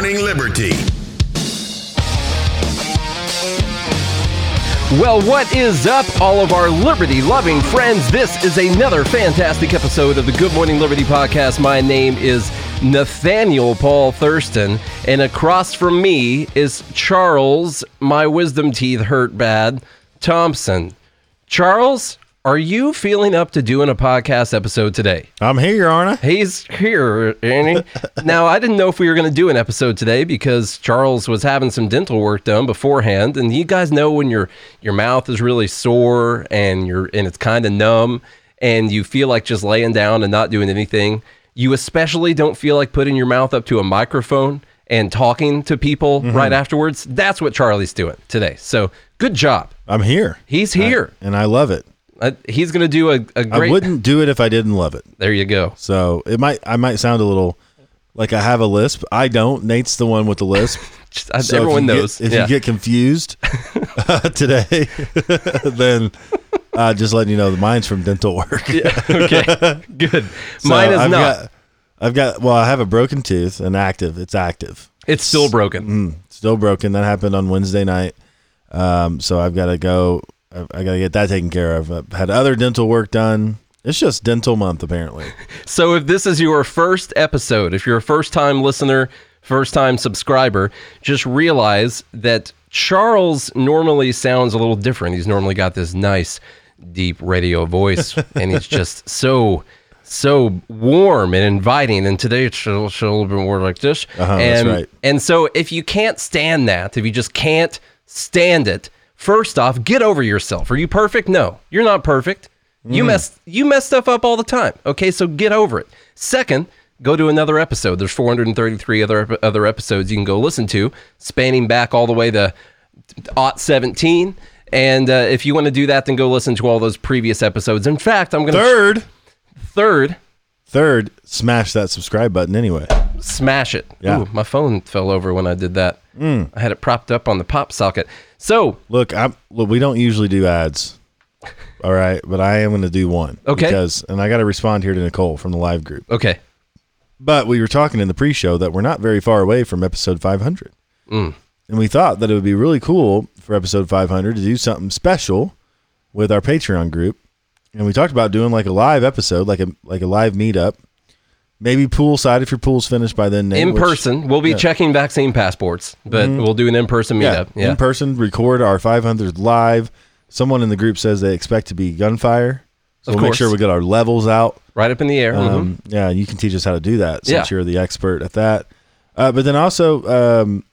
Morning Liberty. Well, what is up, all of our liberty loving friends? This is another fantastic episode of the Good Morning Liberty podcast. My name is Nathaniel Paul Thurston, and across from me is Charles, my wisdom teeth hurt bad, Thompson. Charles, are you feeling up to doing a podcast episode today? I'm here, aren't I? He's here, Annie. now, I didn't know if we were going to do an episode today because Charles was having some dental work done beforehand, and you guys know when your your mouth is really sore and you're and it's kind of numb, and you feel like just laying down and not doing anything. You especially don't feel like putting your mouth up to a microphone and talking to people mm-hmm. right afterwards. That's what Charlie's doing today. So good job. I'm here. He's here. and I love it. He's going to do a, a I great. wouldn't do it if I didn't love it. There you go. So it might I might sound a little like I have a lisp. I don't. Nate's the one with the lisp. Just- uh, So if everyone you get- knows. if Yeah. you get confused uh, today, then uh, just letting you know the mine's from dental work. okay, good. So Mine is I've not. Got, I've got well, I have a broken tooth, an active. It's active. it's still broken. Mm, still broken. That happened on Wednesday night. Um, so I've got to go. I, I got to get that taken care of. I've had other dental work done. It's just dental month apparently. So if this is your first episode, if you're a first time listener, first time subscriber, just realize that Charles normally sounds a little different. He's normally got this nice, deep radio voice, and he's just so. So warm and inviting, and today it's a little, bit more like this. Uh-huh, that's and, right. And so, if you can't stand that, if you just can't stand it, first off, get over yourself. Are you perfect? No, you're not perfect. You mess you mess stuff up all the time. Okay, so get over it. Second, go to another episode. There's 433 other other episodes you can go listen to, spanning back all the way to aught 17. And uh, if you want to do that, then go listen to all those previous episodes. In fact, I'm going to Third, third third, smash that subscribe button anyway. Smash it. Yeah. Ooh, my phone fell over when I did that. I had it propped up on the pop socket. So Look, I'm look. We don't usually do ads. All right, but I am going to do one. Okay. Because and I got to respond here to Nicole from the live group. okay, But we were talking in the pre-show that we're not very far away from episode 500, Mm. and we thought that it would be really cool for episode 500 to do something special with our Patreon group. And we talked about doing like a live episode, like a like a live meetup, maybe poolside if your pool's finished by then. Nate, in which- person. We'll be yeah. checking vaccine passports, but we'll do an in person yeah, meetup. Yeah. in person, record our 500th live. Someone in the group says they expect to be gunfire, so Of we'll make sure we get our levels out. right up in the air. Um, Yeah, you can teach us how to do that since Yeah. you're the expert at that. Uh, but then also, um,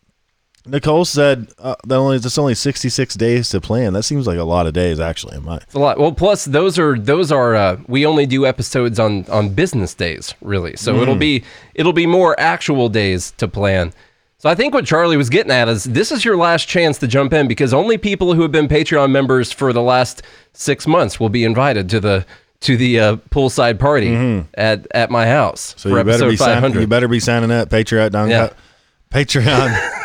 Nicole said uh, that only it's only 66 days to plan. That seems like a lot of days, actually. In my It's a lot. Well, plus those are those are uh, we only do episodes on on business days, really. So Mm. it'll be it'll be more actual days to plan. So I think what Charlie was getting at is this is your last chance to jump in because only people who have been Patreon members for the last six months will be invited to the to the uh, poolside party at at my house Mm-hmm. so for you better be signing, you better be signing up Patreon Yeah.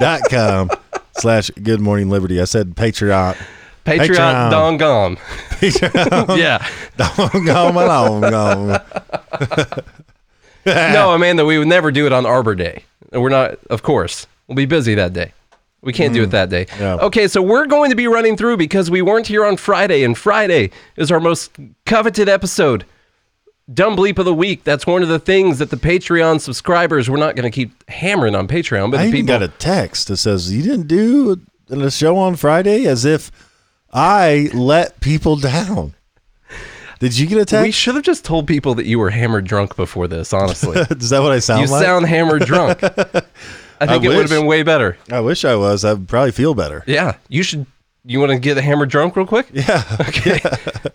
Patreon.com slash Good Morning Liberty. I said Patreon. Patreon, Patreon. Don. Patreon. yeah. Don't go along, go. no, Amanda, we would never do it on Arbor Day. We're not, of course. We'll be busy that day. We can't do it mm. that day. Yeah. Okay, so we're going to be running through because we weren't here on Friday, and Friday is our most coveted episode. Dumb bleep of the week. That's one of the things that the Patreon subscribers, we're not going to keep hammering on Patreon, but I people. got a text that says you didn't do a, show on Friday as if I let people down. Did you get a text? we should have just told people that you were hammered drunk before this, honestly. Is that what I sound like? you like? sound hammered drunk. I think it would have been way better. I wish I was. I'd probably feel better. Yeah, you should. You want to get hammered drunk real quick? Yeah. Okay,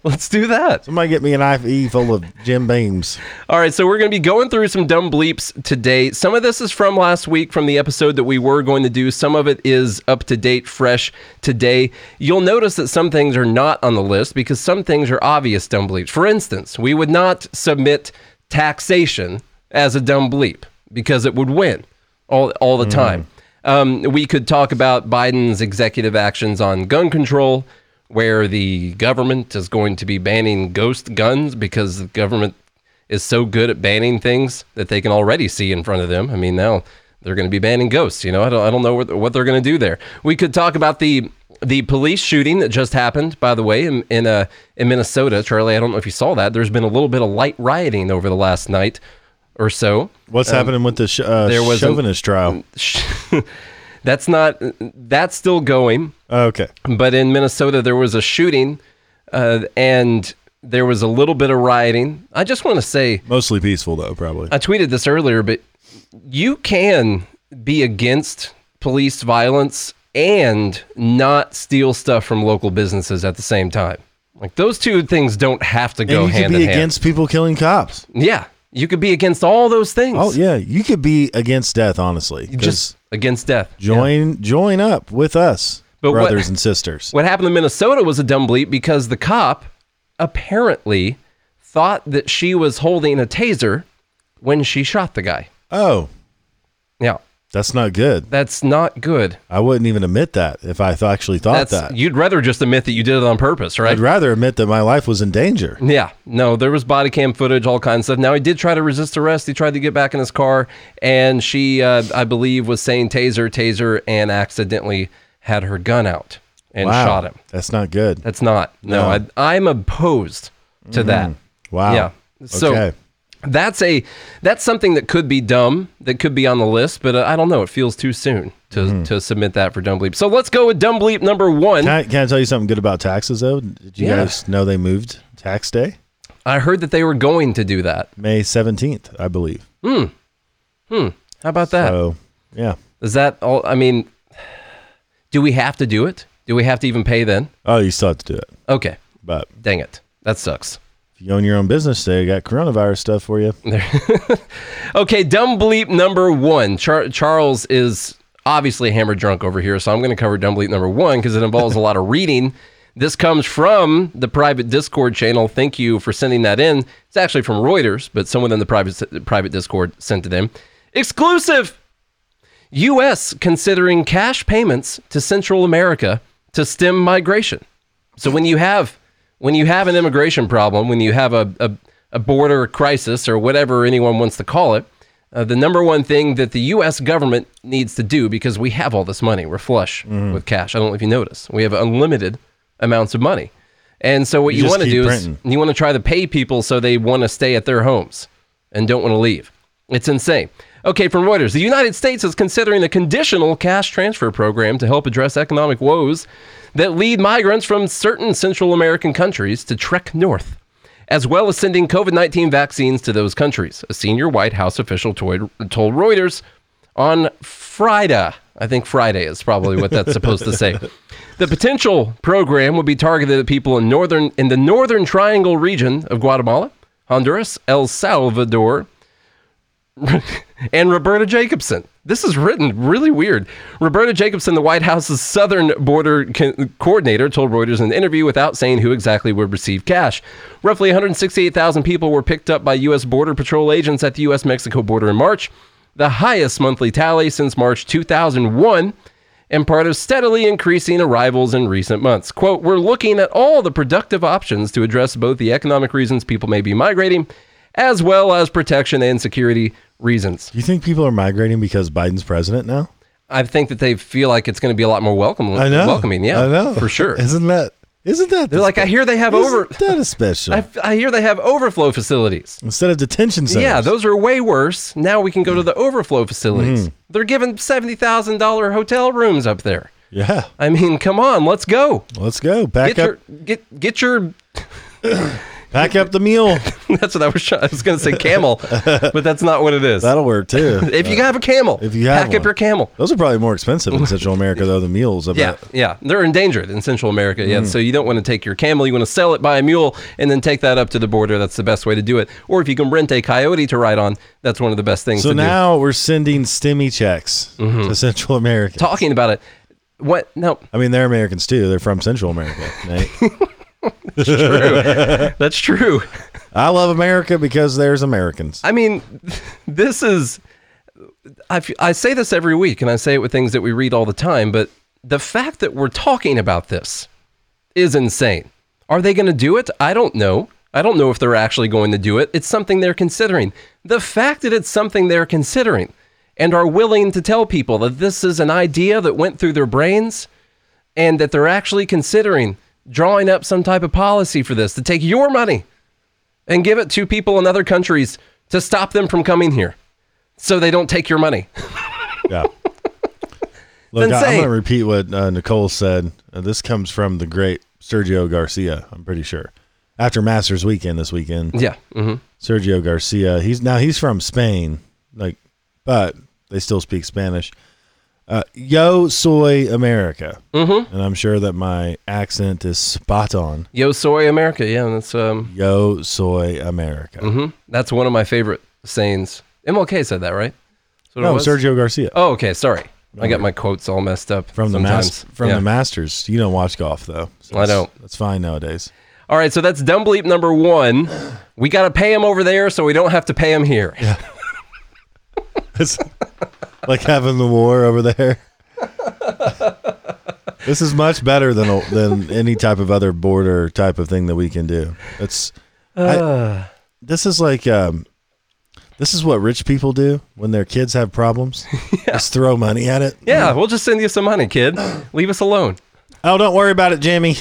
let's do that. Somebody get me an IV full of Jim Beams. All right, so we're going to be going through some dumb bleeps today. Some of this is from last week from the episode that we were going to do. Some of it is up to date, fresh today. You'll notice that some things are not on the list because some things are obvious dumb bleeps. For instance, we would not submit taxation as a dumb bleep because it would win all, all the mm. time. Um, we could talk about Biden's executive actions on gun control, where the government is going to be banning ghost guns because the government is so good at banning things that they can already see in front of them. I mean, now they're going to be banning ghosts. You know, I don't, I don't know what, what they're going to do there. We could talk about the the police shooting that just happened, by the way, in in, uh, in Minnesota. Charlie, I don't know if you saw that. There's been a little bit of light rioting over the last night or so. What's happening with the sh- uh, there was chauvinist trial? That's not that's still going. Okay. But in Minnesota, there was a shooting, uh, and there was a little bit of rioting. I just want to say, Mostly peaceful though, probably. I tweeted this earlier, but you can be against police violence and not steal stuff from local businesses at the same time. Like those two things don't have to go and you hand could be in hand. against people killing cops. Yeah, you could be against all those things. Oh yeah, you could be against death, Honestly, just against death. Yeah. join join up with us, But what- brothers and sisters. What happened in Minnesota was a dumb bleep because the cop apparently thought that she was holding a taser when she shot the guy. Oh, Yeah, that's not good. that's not good. I wouldn't even admit that if I th- actually thought That's that. you'd rather just admit that you did it on purpose, right? I'd rather admit that my life was in danger. Yeah, no, there was body cam footage, all kinds of stuff. Now he did try to resist arrest. He tried to get back in his car, and she, uh, I believe, was saying taser, taser, and accidentally had her gun out and wow, shot him. That's not good. That's not. No, No. Mm-hmm. I, I'm opposed to that. Wow. Yeah. So Okay. That's a that's something that could be dumb, that could be on the list, but uh, I don't know. It feels too soon to Mm-hmm. to submit that for dumb bleep. So let's go with dumb bleep number one. Can I, can I tell you something good about taxes though? Did you Yeah. guys know they moved tax day? I heard that they were going to do that. May 17th, I believe. Hmm hmm how about that? So, yeah. Is that all? I mean, do we have to do it? Do we have to even pay then? Oh, you still have to do it. Okay, But dang it, that sucks. If you own your own business, they got coronavirus stuff for you. Okay, dumb bleep number one. Char- Charles is obviously hammered drunk over here, so I'm going to cover dumb bleep number one because it involves a lot of reading. This comes from the private Discord channel. Thank you for sending that in. It's actually from Reuters, but someone in the private private Discord sent it in. Exclusive. U.S. considering cash payments to Central America to stem migration. So when you have when you have an immigration problem, when you have a, a, a border crisis or whatever anyone wants to call it, uh, the number one thing that the U.S. government needs to do because we have all this money, we're flush with cash. I don't know if you notice, we have unlimited amounts of money, and so what You you, want to do printing. is you want to try to pay people so they want to stay at their homes and don't want to leave. It's insane. Okay, from Reuters, the United States is considering a conditional cash transfer program to help address economic woes that lead migrants from certain Central American countries to trek north, as well as sending COVID 19 vaccines to those countries, a senior White House official told told Reuters on Friday. I think Friday is probably what that's supposed to say. The potential program would be targeted at people in northern in the northern triangle region of Guatemala, Honduras, El Salvador, and Roberta Jacobson. This is written really weird. Roberta Jacobson, the White House's Southern Border co- Coordinator, told Reuters in an interview without saying who exactly would receive cash. Roughly 168,000 people were picked up by U.S. Border Patrol agents at the U.S. Mexico border in March, the highest monthly tally since March 2001 and part of steadily increasing arrivals in recent months. Quote, we're looking at all the productive options to address both the economic reasons people may be migrating, as well as protection and security reasons. Do you think people are migrating because Biden's president now? I think that they feel like it's going to be a lot more welcome, I know. welcoming. Yeah, I know. for sure. Isn't that isn't that They're like, I hear they have over. that is special? I, I hear they have overflow facilities. Instead of detention centers. Yeah, those are way worse. Now we can go to the overflow facilities. Mm-hmm. They're giving seventy thousand dollar hotel rooms up there. Yeah. I mean, come on, let's go. Let's go. Pack Get up your get get your pack up the mule. That's what I was trying. I was going to say camel, but that's not what it is. That'll work too. if you have a camel, if you have pack up your camel. Those are probably more expensive in Central America though, the mules. I Yeah, bet. yeah, they're endangered in Central America. Mm. Yeah, so you don't want to take your camel. You want to sell it by a mule and then take that up to the border. That's the best way to do it. Or if you can rent a coyote to ride on, that's one of the best things So to do. Mm-hmm. now we're sending stimmy checks to Central America. Talking about it, what? No, I mean, they're Americans too. They're from Central America. Nate. that's true. That's true. I love America because there's Americans. I mean, this is. I, I say this every week, and I say it with things that we read all the time, but the fact that we're talking about this is insane. Are they going to do it? I don't know. I don't know if they're actually going to do it. It's something they're considering. The fact that it's something they're considering and are willing to tell people that this is an idea that went through their brains and that they're actually considering drawing up some type of policy for this to take your money and give it to people in other countries to stop them from coming here so they don't take your money. Yeah. Look, I, am going to repeat what uh, Nicole said. Uh, this comes from the great Sergio Garcia. I'm pretty sure. After Masters weekend this weekend, Yeah. hmm Sergio Garcia. He's now he's from Spain, like, but they still speak Spanish. Uh, Yo soy America, mm-hmm. and I'm sure that my accent is spot on. Yo soy America. Yeah, that's um Yo soy America. mhm. that's one of my favorite sayings. MLK said that, right? That's what it No. Sergio Garcia Oh, okay. Sorry. I got my quotes all messed up from the mas- from Yeah. the Masters. You don't watch golf though. so I don't. That's fine nowadays. All right, so that's dumb bleep number one. We got to pay him over there, so we don't have to pay him here. It's like having the war over there. this is much better than than any type of other border type of thing that we can do. It's I- this is like um, this is what rich people do when their kids have problems. Just throw money at it. Yeah, we'll just send you some money, kid. Leave us alone. Oh, don't worry about it, Jimmy.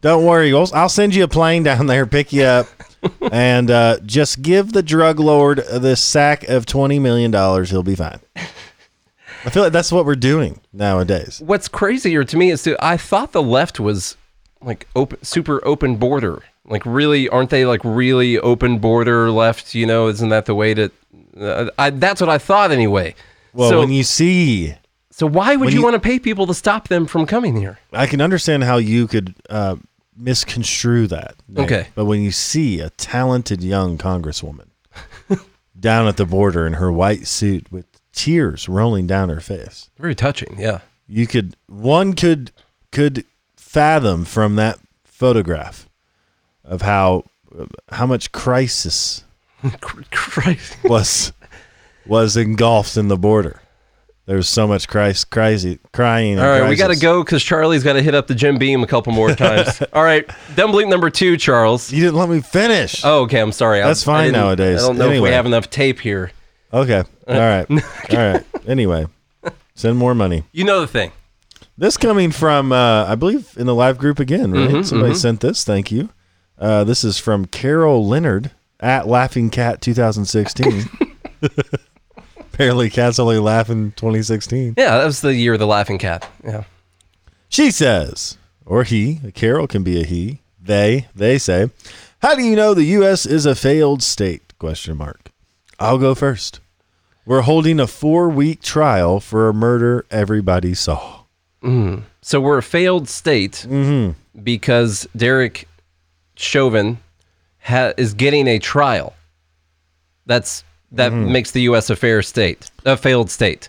Don't worry. I'll, I'll send you a plane down there, pick you up, and uh, just give the drug lord this sack of twenty million dollars. He'll be fine. I feel like that's what we're doing nowadays. What's crazier to me is to I thought the left was like open, super open border. Like really, aren't they like really open border left? You know, isn't that the way to? Uh, I, that's what I thought anyway. Well, so, when you see, so why would you, you- want to pay people to stop them from coming here? I can understand how you could uh, misconstrue that. Nate. Okay. but when you see a talented young congresswoman down at the border in her white suit with tears rolling down her face, Very touching. Yeah. you could one could could fathom from that photograph of how how much crisis Christ. was was engulfed in the border. There was so much Christ, crazy crying. All right, we got to go because Charlie's got to hit up the Jim Beam a couple more times. All right, dumb bleep number two, Charles. You didn't let me finish. Oh, okay. I'm sorry. That's I fine didn't- nowadays. I don't know if we have enough tape here. Okay. All right. All right. Anyway, send more money. You know the thing. This coming from, uh, I believe, in the live group again, right? Mm-hmm, Somebody sent this. Thank you. Uh, this is from Carol Leonard at Laughing Cat 2016. Apparently, cats only laugh in 2016. Yeah, that was the year of the laughing cat. Yeah. She says, or he, a Carol can be a he. They, they say, how do you know the U.S. is a failed state? Question mark. I'll go first. We're holding a four-week trial for a murder everybody saw. So we're a failed state Mm-hmm. because Derek Chauvin ha- is getting a trial. That's that Mm-hmm. makes the U.S. a fair state, a failed state.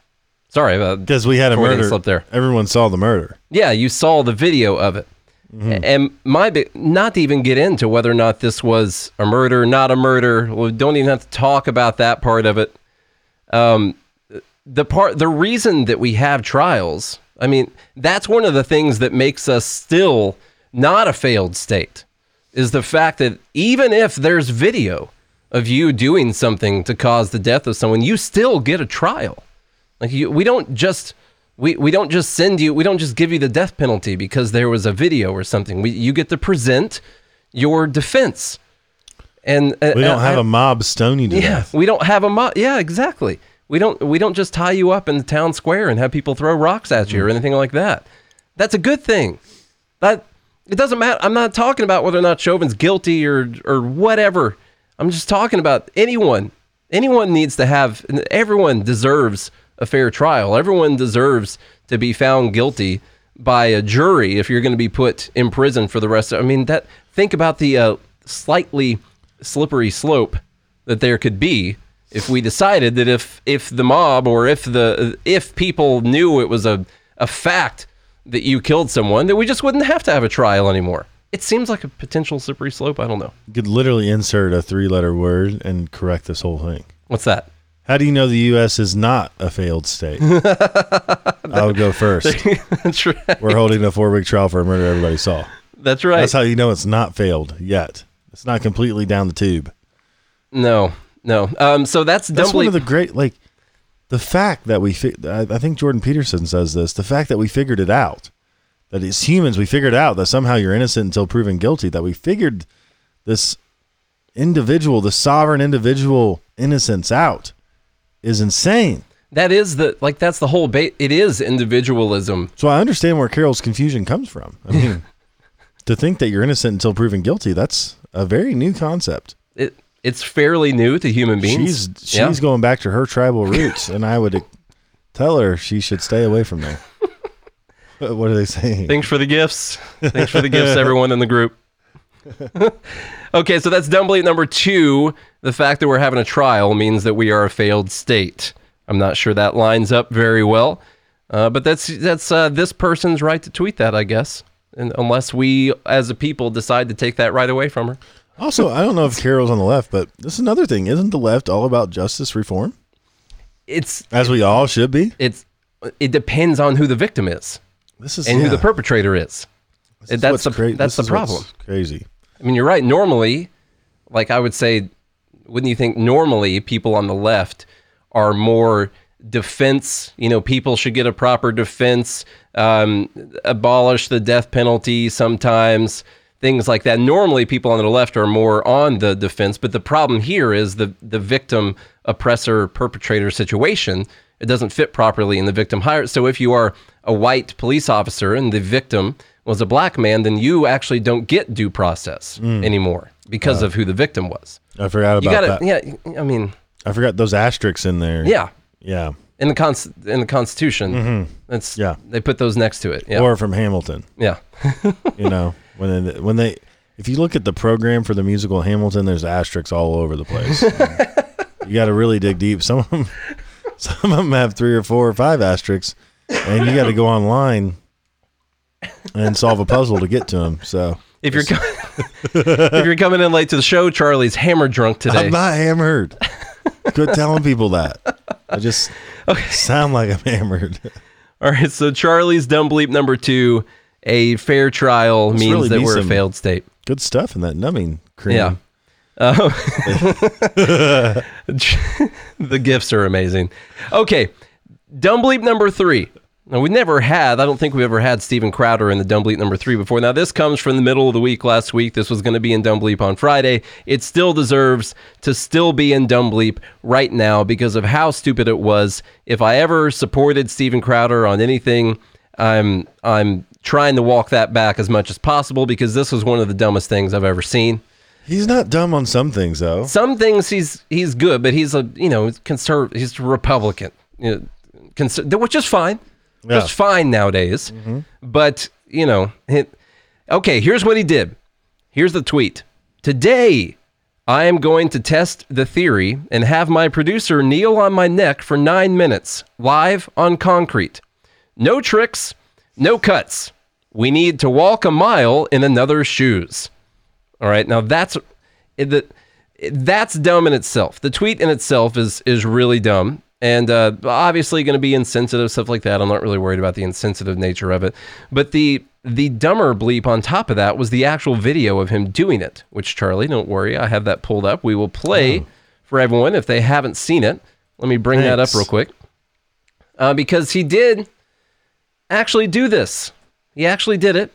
Sorry, uh, Because we had a murder. slip there. Everyone saw the murder. Yeah, you saw the video of it. Mm-hmm. And my big, not to even get into whether or not this was a murder, not a murder. We don't even have to talk about that part of it. Um, the part, the reason that we have trials, I mean, that's one of the things that makes us still not a failed state, is the fact that even if there's video of you doing something to cause the death of someone, you still get a trial. Like you, we don't just we, we don't just send you we don't just give you the death penalty because there was a video or something. We you get to present your defense. And uh, We don't uh, have I- a mob stoning to yeah, death. we don't have a mo- yeah, exactly. We don't we don't just tie you up in the town square and have people throw rocks at you or anything like that. That's a good thing. That it doesn't matter. I'm not talking about whether or not Chauvin's guilty or or whatever. I'm just talking about anyone. Anyone needs to have. Everyone deserves a fair trial. Everyone deserves to be found guilty by a jury if you're going to be put in prison for the rest of. I mean that. Think about the uh, slightly slippery slope that there could be if we decided that if if the mob or if the if people knew it was a a fact that you killed someone that we just wouldn't have to have a trial anymore. It seems like a potential slippery slope. I don't know. You could literally insert a three-letter word and correct this whole thing. What's that? How do you know the U.S. is not a failed state? I'll go first. That's right. We're holding a four-week trial for a murder everybody saw. That's right. That's how you know it's not failed yet. It's not completely down the tube. no, no. Um, so that's That's one of the great like the fact that we, fi- I I think Jordan Peterson says this, the fact that we figured it out, that as humans, we figured out that somehow you're innocent until proven guilty, that we figured this individual, the sovereign individual innocence out is insane. That is the like that's the whole bait. It is individualism. So I understand where Carol's confusion comes from. I mean, to think that you're innocent until proven guilty, that's a very new concept. It it's fairly new to human beings. She's she's Yeah. going back to her tribal roots, and I would tell her she should stay away from there. What are they saying? Thanks for the gifts. Thanks for the gifts, everyone in the group. okay, so that's dumb bleep number two. The fact that we're having a trial means that we are a failed state. I'm not sure that lines up very well, uh, but that's that's uh, this person's right to tweet that, I guess, and unless we as a people decide to take that right away from her. Also, I don't know if Carol's on the left, but this is another thing. Isn't the left all about justice reform, It's as we all should be? it's it depends on who the victim is This is and who the perpetrator is. this is that's the cra- that's the problem. Crazy. I mean, you're right. Normally, like I would say, wouldn't you think normally people on the left are more defense? You know, people should get a proper defense, um, abolish the death penalty sometimes, things like that. Normally, people on the left are more on the defense, but the problem here is the the victim oppressor perpetrator situation. It doesn't fit properly in the victim hire. So if you are a white police officer and the victim was a black man, then you actually don't get due process hmm. anymore because of who the victim was. I forgot about You about got to, that. yeah. I mean, I forgot those asterisks in there. yeah. yeah. In the cons- in the Constitution, mm-hmm. that's Yeah. They put those next to it. Yeah, Or from Hamilton. yeah. You know, when they, when they, if you look at the program for the musical Hamilton, there's asterisks all over the place. you got to really dig deep. Some of them, some of them have three or four or five asterisks, and you got to go online and solve a puzzle to get to them. So If you're co- if you're coming in late to the show, Charlie's hammer drunk today. I'm not hammered. Quit telling people that. I just okay. sound like I'm hammered. All right, so Charlie's dumb bleep number two. A fair trial means really that we're a failed state. Good stuff in that numbing cream. Yeah. Uh, the gifts are amazing. Okay, dumb bleep number three. Now we never had. I don't think we ever had Steven Crowder in the dumb bleep number three before. Now this comes from the middle of the week last week. This was going to be in dumb bleep on Friday. It still deserves to still be in dumb bleep right now because of how stupid it was. If I ever supported Steven Crowder on anything, I'm I'm trying to walk that back as much as possible because this was one of the dumbest things I've ever seen He's not dumb on some things though. some things he's he's good, but he's a you know conserv he's a Republican, you know, cons- which is fine, Yeah. just fine nowadays. Mm-hmm. But you know, it, okay. Here's what he did. Here's the tweet. Today, I am going to test the theory and have my producer kneel on my neck for nine minutes live on concrete. No tricks, no cuts. We need to walk a mile in another's shoes. All right, now that's the that's dumb in itself. The tweet in itself is is really dumb, and uh, obviously going to be insensitive stuff like that. I'm not really worried about the insensitive nature of it, but the the dumber bleep on top of that was the actual video of him doing it. Which Charlie, don't worry, I have that pulled up. We will play for everyone if they haven't seen it. Let me bring that up real quick, uh, because he did actually do this. He actually did it,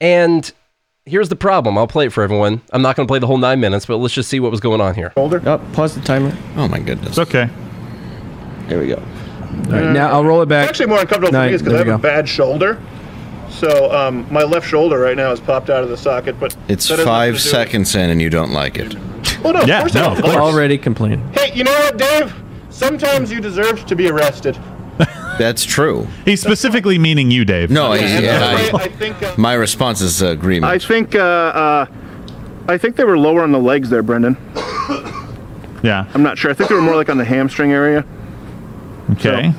and here's the problem. I'll play it for everyone. I'm not going to play the whole nine minutes, but let's just see what was going on here. Shoulder. Oh, pause the timer. Oh my goodness. It's okay. There we go. All right, now I'll roll it back. It's Actually, more uncomfortable for me because I have we a bad shoulder. So um, my left shoulder right now is popped out of the socket, but It's that has nothing five to do- seconds in and you don't like it. Well, no, Yeah, of course no, I of don't. course. Already complaining. Hey, you know what, Dave? Sometimes you deserve to be arrested. That's true. He's specifically meaning you, Dave. No, I, yeah, I, I think. Uh, my response is agreement. I think. Uh, uh, I think they were lower on the legs there, Brendan. Yeah. I'm not sure. I think they were more like on the hamstring area. Okay.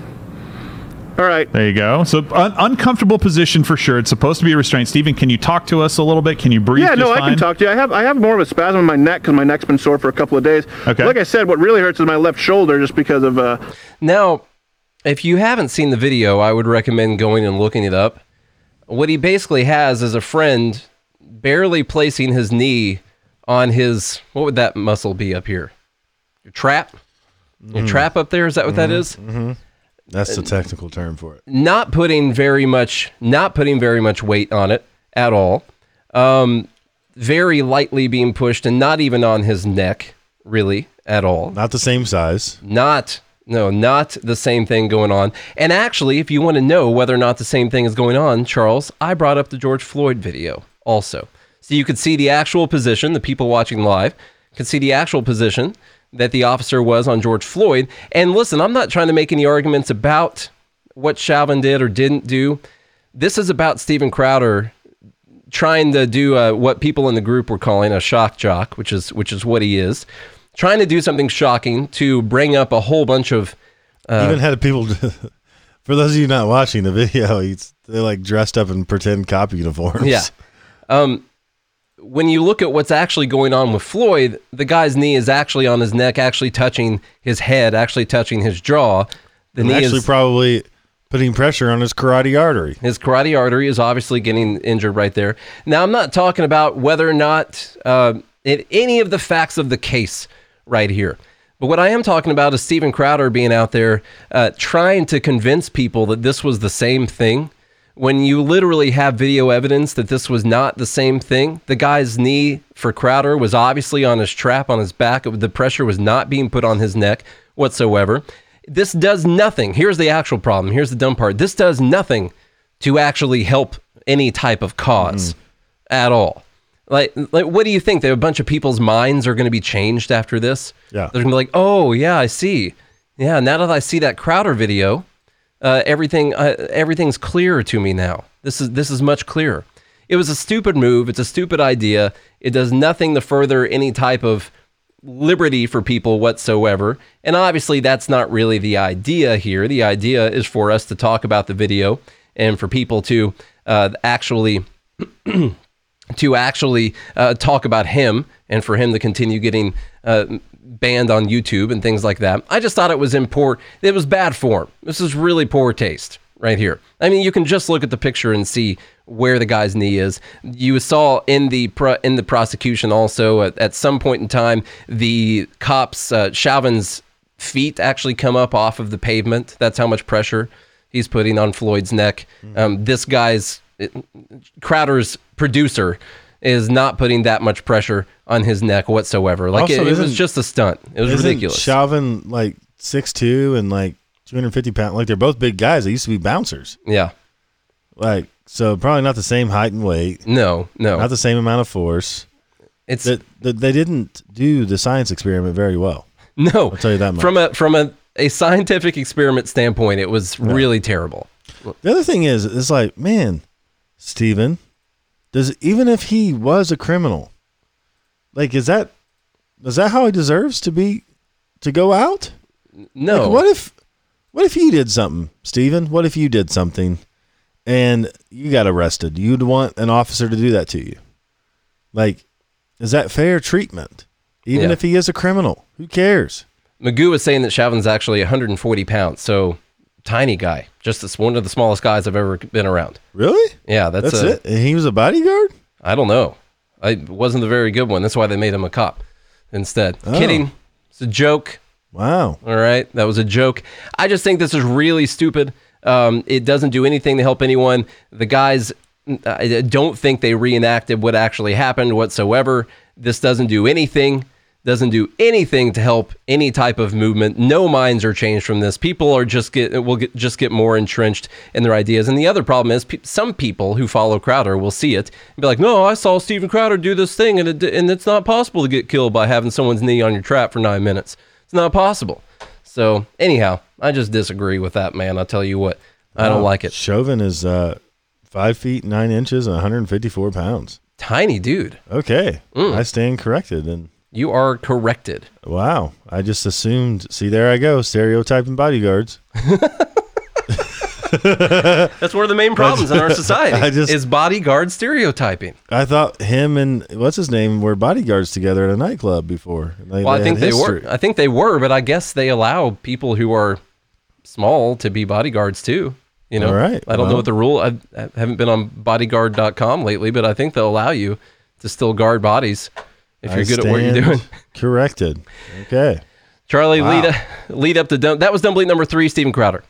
All right. There you go. So un- uncomfortable position for sure. It's supposed to be a restraint. Steven, can you talk to us a little bit? Can you breathe? Yeah, no, just I can talk to you. I have I have more of a spasm in my neck because my neck's been sore for a couple of days. Okay. Like I said, what really hurts is my left shoulder, just because of uh, Now, if you haven't seen the video, I would recommend going and looking it up. What he basically has is a friend barely placing his knee on his what would that muscle be up here? Your trap? A trap up there is that what that is? Mm-hmm. That's the technical term for it. not putting very much not putting very much weight on it at all um, very lightly being pushed and not even on his neck really at all Not the same size. not no not the same thing going on. And actually if you want to know whether or not the same thing is going on charles i brought up the george floyd video also. So you could see the actual position the people watching live could see the actual position that the officer was on george floyd. And listen i'm not trying to make any arguments about what Chauvin did or didn't do. This is about Steven Crowder trying to do uh, what people in the group were calling a shock jock, which is which is what he is, trying to do something shocking to bring up a whole bunch of Even had people. for those of you not watching the video, he's they're like dressed up in pretend cop uniforms. yeah. Um, when you look at what's actually going on with Floyd, the guy's knee is actually on his neck, actually touching his head, actually touching his jaw. The And knee actually is probably putting pressure on his carotid artery. His carotid artery is obviously getting injured right there. Now, I'm not talking about whether or not uh, it, any of the facts of the case right here. But what I am talking about is Steven Crowder being out there uh, trying to convince people that this was the same thing. When you literally have video evidence that this was not the same thing, the guy's knee for Crowder was obviously on his trap on his back. The pressure was not being put on his neck whatsoever. This does nothing. Here's the actual problem. Here's the dumb part. This does nothing to actually help any type of cause at all. Like, like, what do you think? That a bunch of people's minds are going to be changed after this? Yeah. they're going to be like, "Oh, yeah, I see. Yeah, now that I see that Crowder video, uh, everything, uh, everything's clearer to me now. This is this is much clearer. It was a stupid move. It's a stupid idea. It does nothing to further any type of liberty for people whatsoever. And obviously, that's not really the idea here. The idea is for us to talk about the video and for people to uh, actually to actually uh, talk about him and for him to continue getting uh, banned on YouTube and things like that. I just thought it was in poor. It was bad form. This is really poor taste right here. I mean, you can just look at the picture and see where the guy's knee is. You saw in the pro, in the prosecution also at, at some point in time the cops uh, Chauvin's feet actually come up off of the pavement. That's how much pressure he's putting on Floyd's neck. Um, this guy's Crowder's producer is not putting that much pressure on his neck whatsoever. Like Also, it, it was just a stunt. It was ridiculous. Chauvin like six two and like two hundred fifty pounds. Like they're both big guys. They used to be bouncers. yeah. Like so, probably not the same height and weight. No, no. Not the same amount of force. it's That that they didn't do the science experiment very well. no. I'll tell you that much. From a from a, a scientific experiment standpoint, it was really terrible. The other thing is, it's like, man, Steven, does even if he was a criminal, like, is that is that how he deserves to be to go out? No. Like, what if what if you did something, Steven? What if you did something and you got arrested? You'd want an officer to do that to you. Like, is that fair treatment? Even Yeah. if he is a criminal, who cares? Magoo was saying that Chauvin's actually 140 pounds, so tiny guy. Just this one of the smallest guys I've ever been around. Really? Yeah, that's, That's a, it. And he was a bodyguard. I don't know. I wasn't a very good one. That's why they made him a cop instead. Oh. Kidding. It's a joke. Wow. All right, that was a joke. I just think this is really stupid. Um, it doesn't do anything to help anyone. The guys, I don't think they reenacted what actually happened whatsoever. This doesn't do anything. Doesn't do anything to help any type of movement. No minds are changed from this. People are just get will get, just get more entrenched in their ideas. And the other problem is, pe- some people who follow Crowder will see it and be like, "No, I saw Steven Crowder do this thing, and it, and it's not possible to get killed by having someone's knee on your trap for nine minutes. It's not possible." So anyhow, I just disagree with that man. I'll tell you what, I don't like it. Chauvin is uh, five feet nine inches and 154 pounds. Tiny dude, Okay, Mm. I stand corrected. And you are corrected. wow, I just assumed. See, there I go, stereotyping bodyguards. That's one of the main problems in our society. I just- is bodyguard stereotyping. I thought him and what's his name were bodyguards together at a nightclub before. They- Well, I think they were. I think they were, but I guess they allow people who are small to be bodyguards too. You know, All right, I don't know what the rule. I, I haven't been on bodyguard.com lately, but I think they'll allow you to still guard bodies if I you're good at what you're doing. Corrected. Okay. Charlie, Wow. lead lead up to dumb. That was dumb bleep number three. Steven Crowder.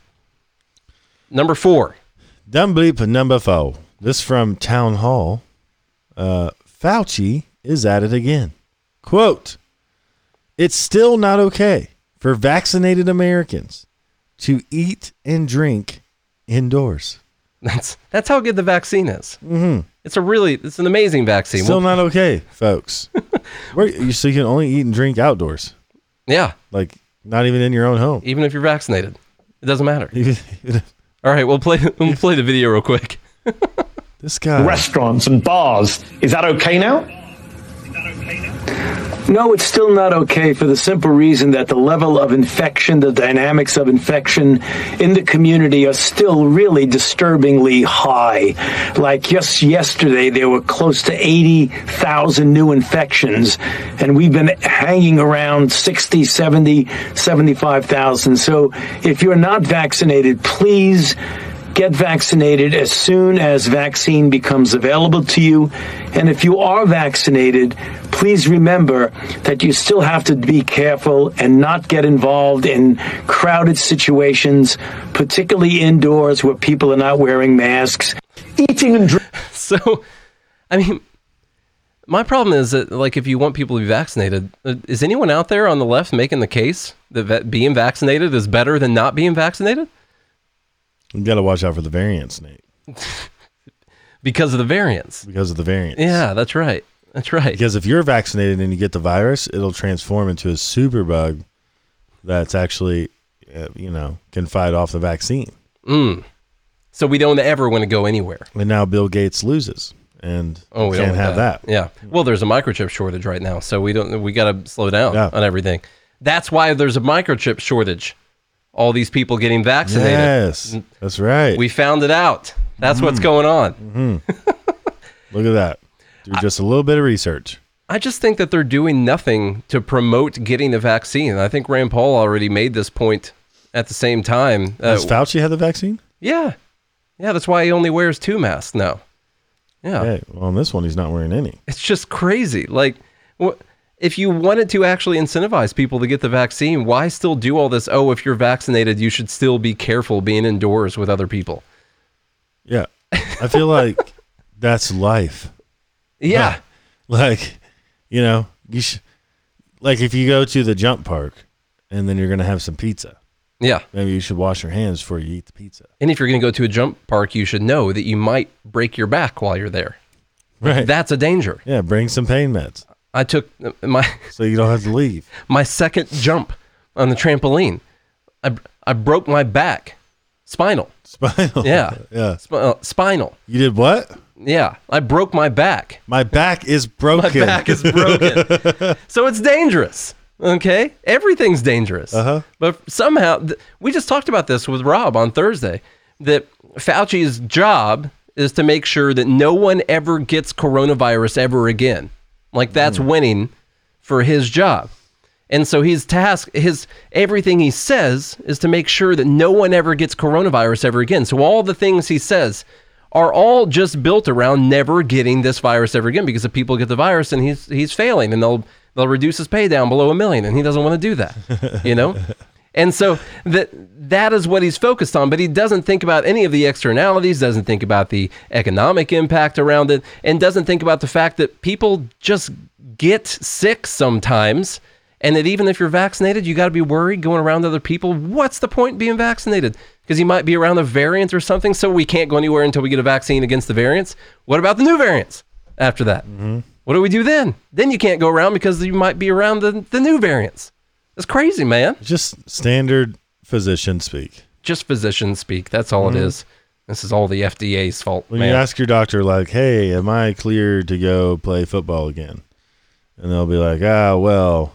Number four. Dumb bleep number four. This from Town Hall. Uh, Fauci is at it again. Quote, it's still not okay for vaccinated Americans to eat and drink indoors. That's that's how good the vaccine is. Mm-hmm. It's a really it's an amazing vaccine. Still Well, not okay, folks. Where, you, so you can only eat and drink outdoors, yeah, like not even in your own home. even if you're vaccinated, it doesn't matter. Even- even if- All right, we'll play we'll play the video real quick. this guy. restaurants and bars. Is that okay now? No, it's still not okay for the simple reason that the level of infection, the dynamics of infection in the community are still really disturbingly high. Like just yesterday, there were close to 80,000 new infections, and we've been hanging around 60, 70, 75,000. So if you're not vaccinated, please get vaccinated as soon as vaccine becomes available to you. And if you are vaccinated, please remember that you still have to be careful and not get involved in crowded situations, particularly indoors where people are not wearing masks. Eating and drinking. So, I mean, my problem is that like if you want people to be vaccinated, uh, is anyone out there on the left making the case that being vaccinated is better than not being vaccinated You got to watch out for the variants, Nate, because of the variants? because of the variants. Yeah, that's right. That's right. Because if you're vaccinated and you get the virus, it'll transform into a super bug that's actually, uh, you know, can fight off the vaccine. So we don't ever want to go anywhere. And now Bill Gates loses, and Oh, we can't have that. Yeah. Well, there's a microchip shortage right now, so we don't. We got to slow down Yeah. on everything. That's why there's a microchip shortage. All these people getting vaccinated. Yes, that's right. We found it out. That's what's going on. Look at that. Do just a little bit of research. I just think that they're doing nothing to promote getting the vaccine. I think Rand Paul already made this point at the same time. Uh, Fauci had the vaccine? yeah. Yeah, that's why he only wears two masks now. Yeah. Hey, well, on this one, he's not wearing any. It's just crazy. Like, wh- if you wanted to actually incentivize people to get the vaccine, why still do all this? Oh, if you're vaccinated, you should still be careful being indoors with other people. Yeah, I feel like that's life. Yeah. Like, you know, you sh- like if you go to the jump park and then you're gonna have some pizza, Yeah. maybe you should wash your hands before you eat the pizza. And if you're going to go to a jump park, you should know that you might break your back while you're there. Right. That's a danger. yeah, bring some pain meds I took uh, my so you don't have to leave. my second jump on the trampoline. I, I broke my back. Spinal. Spinal. Yeah. yeah. Sp- uh, spinal. You did what? Yeah. I broke my back. My back is broken. My back is broken. so it's dangerous. Okay? Everything's dangerous. Uh-huh. But somehow, th- we just talked about this with Rob on Thursday that Fauci's job is to make sure that no one ever gets coronavirus ever again. Like that's mm. winning for his job. And so his task, his everything he says is to make sure that no one ever gets coronavirus ever again. So all the things he says are all just built around never getting this virus ever again because if people get the virus and he's he's failing and they'll they'll reduce his pay down below a million and he doesn't want to do that. You know? And so that that is what he's focused on, but he doesn't think about any of the externalities, doesn't think about the economic impact around it, and doesn't think about the fact that people just get sick sometimes. And that even if you're vaccinated, you got to be worried going around other people. What's the point being vaccinated? Because you might be around a variant or something, so we can't go anywhere until we get a vaccine against the variants. What about the new variants after that? Mm-hmm. What do we do then? Then you can't go around because you might be around the, the new variants. That's crazy, man. Just standard physician speak. Just physicians speak. That's all it is. This is all the FDA's fault, When man. you ask your doctor, like, "Hey, am I cleared to go play football again?" and they'll be like, "Ah, well,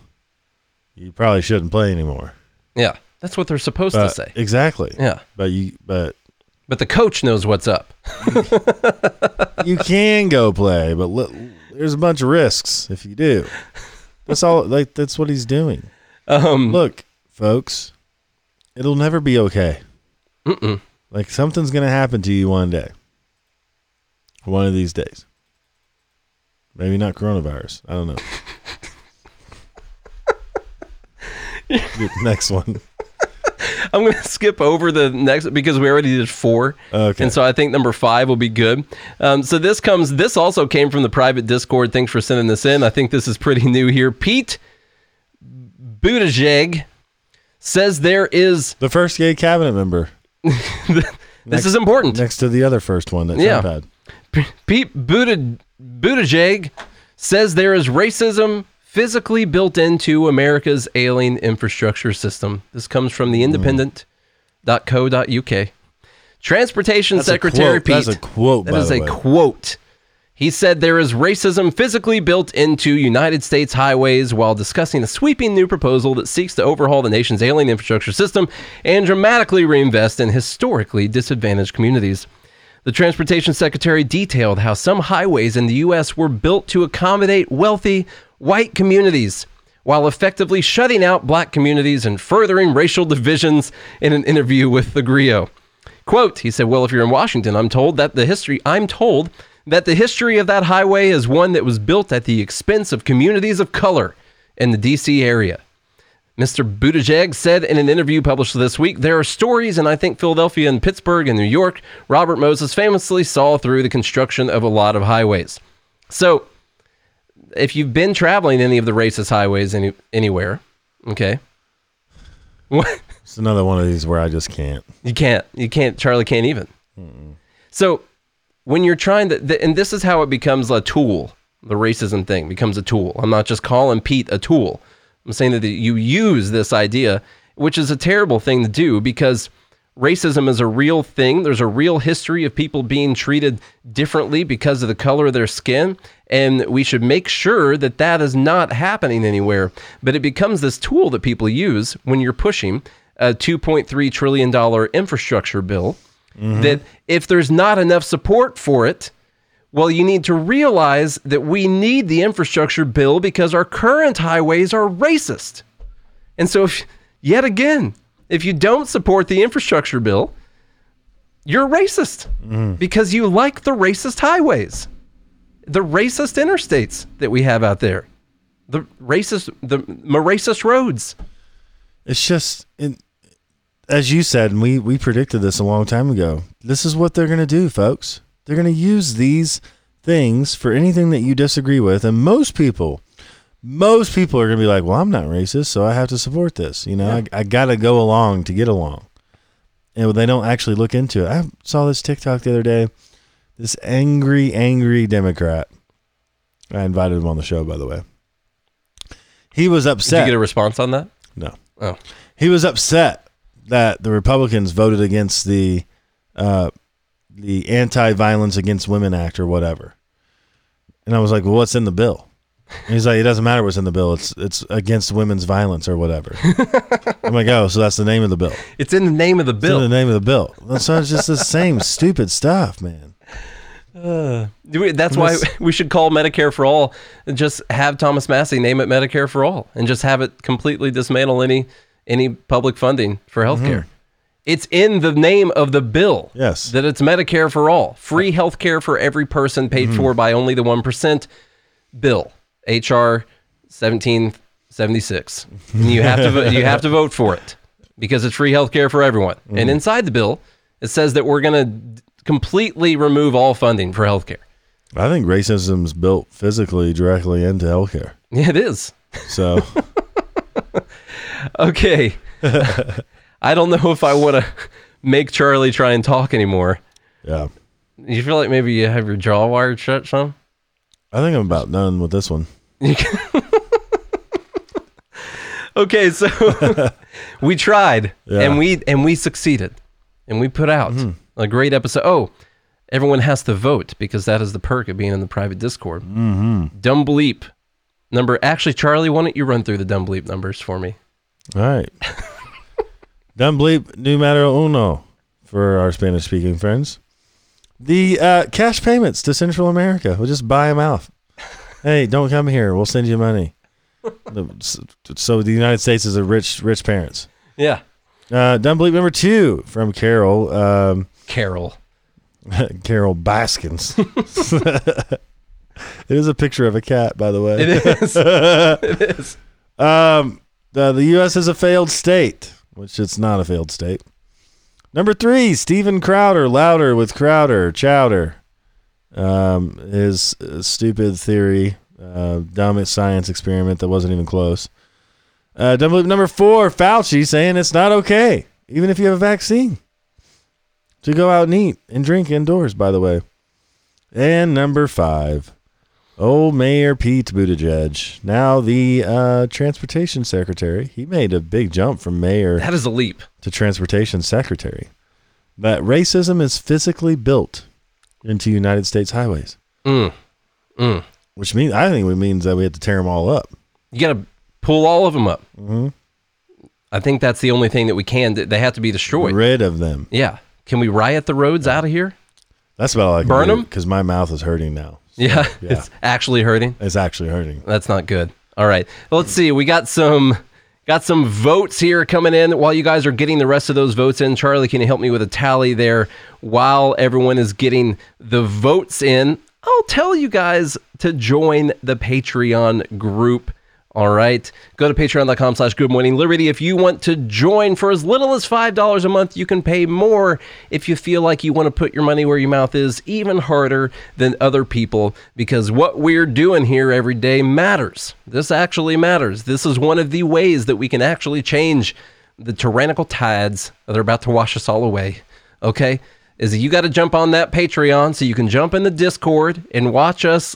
you probably shouldn't play anymore." yeah, that's what they're supposed But, to say. Exactly. Yeah, But you, but but the coach knows what's up. you can go play, but li- there's a bunch of risks if you do. That's all. Like that's what he's doing. Um, Look, folks, it'll never be okay. Mm-mm. Like something's gonna happen to you one day. One of these days. Maybe not coronavirus. I don't know. Next one. I'm going to skip over the next because we already did four. Okay. And so I think number five will be good. Um, so this comes, this also came from the private Discord. Thanks for sending this in. I think this is pretty new here. Pete Buttigieg says there is, The first gay cabinet member this is important. next to the other first one that Yeah. Trump had. Pete Buttig- Buttigieg says there is racism physically built into America's alien infrastructure system. This comes from the hmm. independent.co.uk. Transportation That's Secretary quote. That's Pete. a quote, That is a quote. He said there is racism physically built into United States highways while discussing a sweeping new proposal that seeks to overhaul the nation's alien infrastructure system and dramatically reinvest in historically disadvantaged communities. The Transportation Secretary detailed how some highways in the U.S. were built to accommodate wealthy white communities while effectively shutting out black communities and furthering racial divisions in an interview with the Grio. Quote, he said, Well, if you're in Washington, I'm told that the history, I'm told that the history of that highway is one that was built at the expense of communities of color in the D.C. area. Mr. Buttigieg said in an interview published this week, there are stories, and I think Philadelphia and Pittsburgh and New York, Robert Moses famously saw through the construction of a lot of highways. So, if you've been traveling any of the racist highways any, anywhere, okay. It's another one of these where I just can't. You can't. You can't. Charlie can't even. So when you're trying to, and this is how it becomes a tool. The racism thing becomes a tool. I'm not just calling Pete a tool. I'm saying that you use this idea, which is a terrible thing to do because racism is a real thing. There's a real history of people being treated differently because of the color of their skin. And we should make sure that that is not happening anywhere. But it becomes this tool that people use when you're pushing a $2.3 trillion infrastructure bill. Mm-hmm. That if there's not enough support for it, well, you need to realize that we need the infrastructure bill because our current highways are racist. And so, if, yet again, if you don't support the infrastructure bill, you're racist mm-hmm. because you like the racist highways, the racist interstates that we have out there, the racist, the racist roads. It's just, it, as you said, and we we predicted this a long time ago. This is what they're going to do, folks. They're going to use these things for anything that you disagree with, and most people, most people are going to be like, "Well, I'm not racist, so I have to support this." You know, I, I got to go along to get along, and they don't actually look into it. I saw this TikTok the other day. This angry, angry Democrat. I invited him on the show, by the way. He was upset. Did you get a response on that? no. Oh, He was upset that the Republicans voted against the uh, the Anti-Violence Against Women Act or whatever. And I was like, "Well, what's in the bill?" And he's like, "It doesn't matter what's in the bill. It's it's against women's violence or whatever." I'm like, "Oh, so that's the name of the bill." it's in the name of the It's in bill. the name of the bill. So it's just the same stupid stuff, man. We- That's why we should call Medicare for all and just have Thomas Massie name it Medicare for all and just have it completely dismantle any any public funding for healthcare. It's in the name of the bill. Mm-hmm. Yes. That it's Medicare for all. Free healthcare for every person paid Mm-hmm. for by only the 1% bill. HR 1776. And you have to vo- you have to vote for it because it's free healthcare for everyone. Mm-hmm. And inside the bill, it says that we're going to completely remove all funding for healthcare. I think racism's built physically directly into healthcare. Yeah, it is. So Okay. I don't know if I want to make Charlie try and talk anymore. yeah, You feel like maybe you have your jaw wired shut, Sean? I think I'm about done with this one. Okay, so we tried Yeah. and we and we succeeded. And we put out a great episode. Oh, everyone has to vote because that is the perk of being in the private Discord. Mm-hmm. Dumb bleep number. Actually, Charlie, why don't you run through the dumb bleep numbers for me? All right. Dumb bleep numero uno for our Spanish speaking friends. The uh, cash payments to Central America. We'll just buy them out. Hey, don't come here. We'll send you money. So the United States is a rich, rich parents. Yeah, Uh, dumb bleep number two from Carol. Um, Carol. Carole Baskins. it is a picture of a cat, by the way. It is. it is. Um, Uh, the U.S. is a failed state, which it's not a failed state. Number three, Steven Crowder, louder with Crowder, Chowder. Um, his uh, stupid theory, uh, dumb science experiment that wasn't even close. Uh, number four, Fauci saying it's not okay, even if you have a vaccine, to go out and eat and drink indoors, by the way. And number five, old Mayor Pete Buttigieg, now the uh, transportation secretary. He made a big jump from mayor That is a leap. to transportation secretary. That racism is physically built into United States highways, Mm. Mm. which means I think it means that we have to tear them all up. You got to pull all of them up. Mm-hmm. I think that's the only thing that we can. They have to be destroyed. Rid of them. Yeah. Can we riot the roads out of here? That's about all I can Burn 'em? because my mouth is hurting now. Yeah. yeah. It's actually hurting. It's actually hurting. That's not good. All right. Let's see. We got some got some votes here coming in. While you guys are getting the rest of those votes in, Charlie, can you help me with a tally there while everyone is getting the votes in? I'll tell you guys to join the Patreon group. All right. Go to patreon.com slash good morning liberty. If you want to join for as little as $5 a month, you can pay more if you feel like you want to put your money where your mouth is, even harder than other people, because what we're doing here every day matters. This actually matters. This is one of the ways that we can actually change the tyrannical tides that are about to wash us all away. Okay? Is you got to jump on that Patreon so you can jump in the Discord and watch us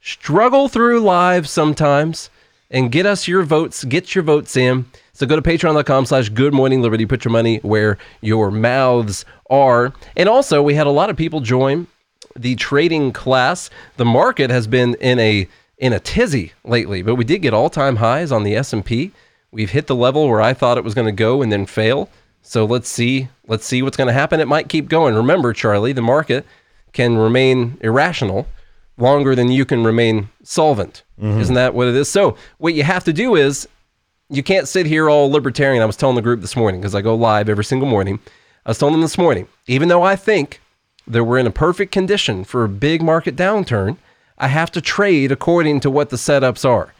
struggle through live sometimes and get us your votes, get your votes in. So go to patreon.com slash good morning liberty. Put your money where your mouths are. And also we had a lot of people join the trading class. The market has been in a in a tizzy lately, but we did get all-time highs on the S&P. We've hit the level where I thought it was going to go and then fail. So let's see let's see what's going to happen. It might keep going. Remember, Charlie, the market can remain irrational longer than you can remain solvent. Mm-hmm. Isn't that what it is? So what you have to do is you can't sit here all libertarian. I was telling the group this morning because I go live every single morning. I was telling them this morning, even though I think that we're in a perfect condition for a big market downturn, I have to trade according to what the setups are.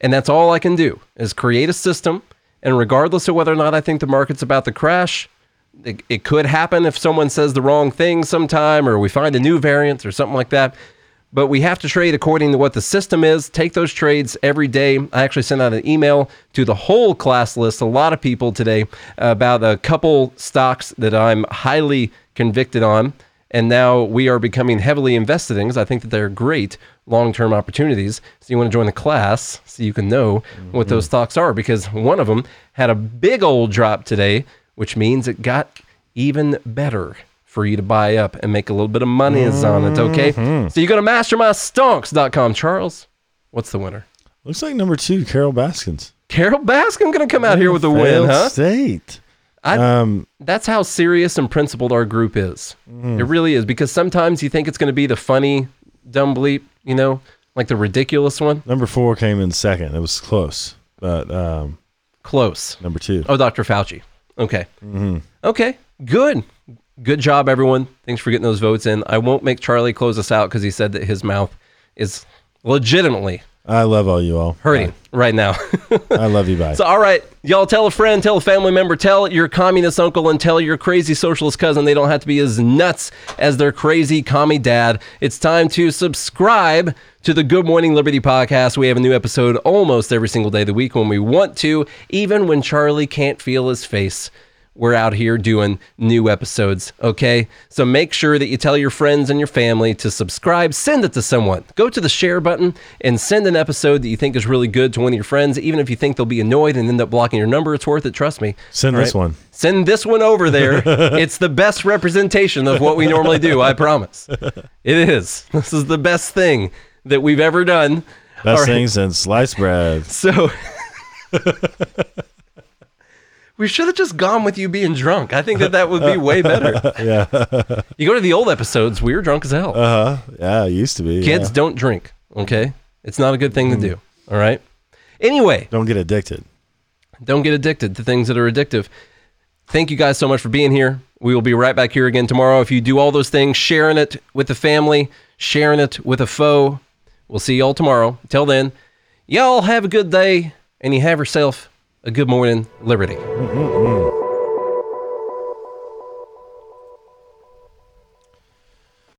And that's all I can do is create a system. And regardless of whether or not I think the market's about to crash, it, it could happen if someone says the wrong thing sometime or we find a new variant or something like that. But we have to trade according to what the system is. Take those trades every day. I actually sent out an email to the whole class list, a lot of people today, about a couple stocks that I'm highly convicted on. And now we are becoming heavily invested in because I think that they're great long term opportunities. So you want to join the class so you can know what those mm-hmm. stocks are because one of them had a big old drop today, which means it got even better for you to buy up and make a little bit of money on it. Okay. So you go to mastermindstonks.com. Charles, what's the winner? Looks like number two, Carole Baskins. Carole Baskin going to come out here with a win, huh? State. I, Um, that's how serious and principled our group is. Mhm. It really is because sometimes you think it's going to be the funny dumb bleep, you know, like the ridiculous one. Number four came in second. It was close, but um, Close. number two. Oh, Dr. Fauci. Okay. Mhm. Okay. Good. Good job, everyone. Thanks for getting those votes in. I won't make Charlie close us out because he said that his mouth is legitimately I love all you all. hurting right now. I love you. Bye. So, all right, y'all tell a friend, tell a family member, tell your communist uncle, and tell your crazy socialist cousin they don't have to be as nuts as their crazy commie dad. It's time to subscribe to the Good Morning Liberty podcast. We have a new episode almost every single day of the week when we want to, even when Charlie can't feel his face. We're out here doing new episodes, okay? So make sure that you tell your friends and your family to subscribe. Send it to someone. Go to the share button and send an episode that you think is really good to one of your friends, even if you think they'll be annoyed and end up blocking your number. It's worth it, trust me. Send All this one. Send this one over there. it's the best representation of what we normally do, I promise. It is. This is the best thing that we've ever done. Best right. thing since sliced bread. So we should have just gone with you being drunk. I think that that would be way better. yeah. You go to the old episodes, we were drunk as hell. Uh huh. Yeah, it used to be. Kids, yeah. Mm. don't drink, okay? It's not a good thing to do, all right? Anyway, don't get addicted. Don't get addicted to things that are addictive. Thank you guys so much for being here. We will be right back here again tomorrow. If you do all those things, sharing it with the family, sharing it with a foe, we'll see y'all tomorrow. Till then, y'all have a good day and you have yourself a good morning, Liberty. Mm-mm-mm.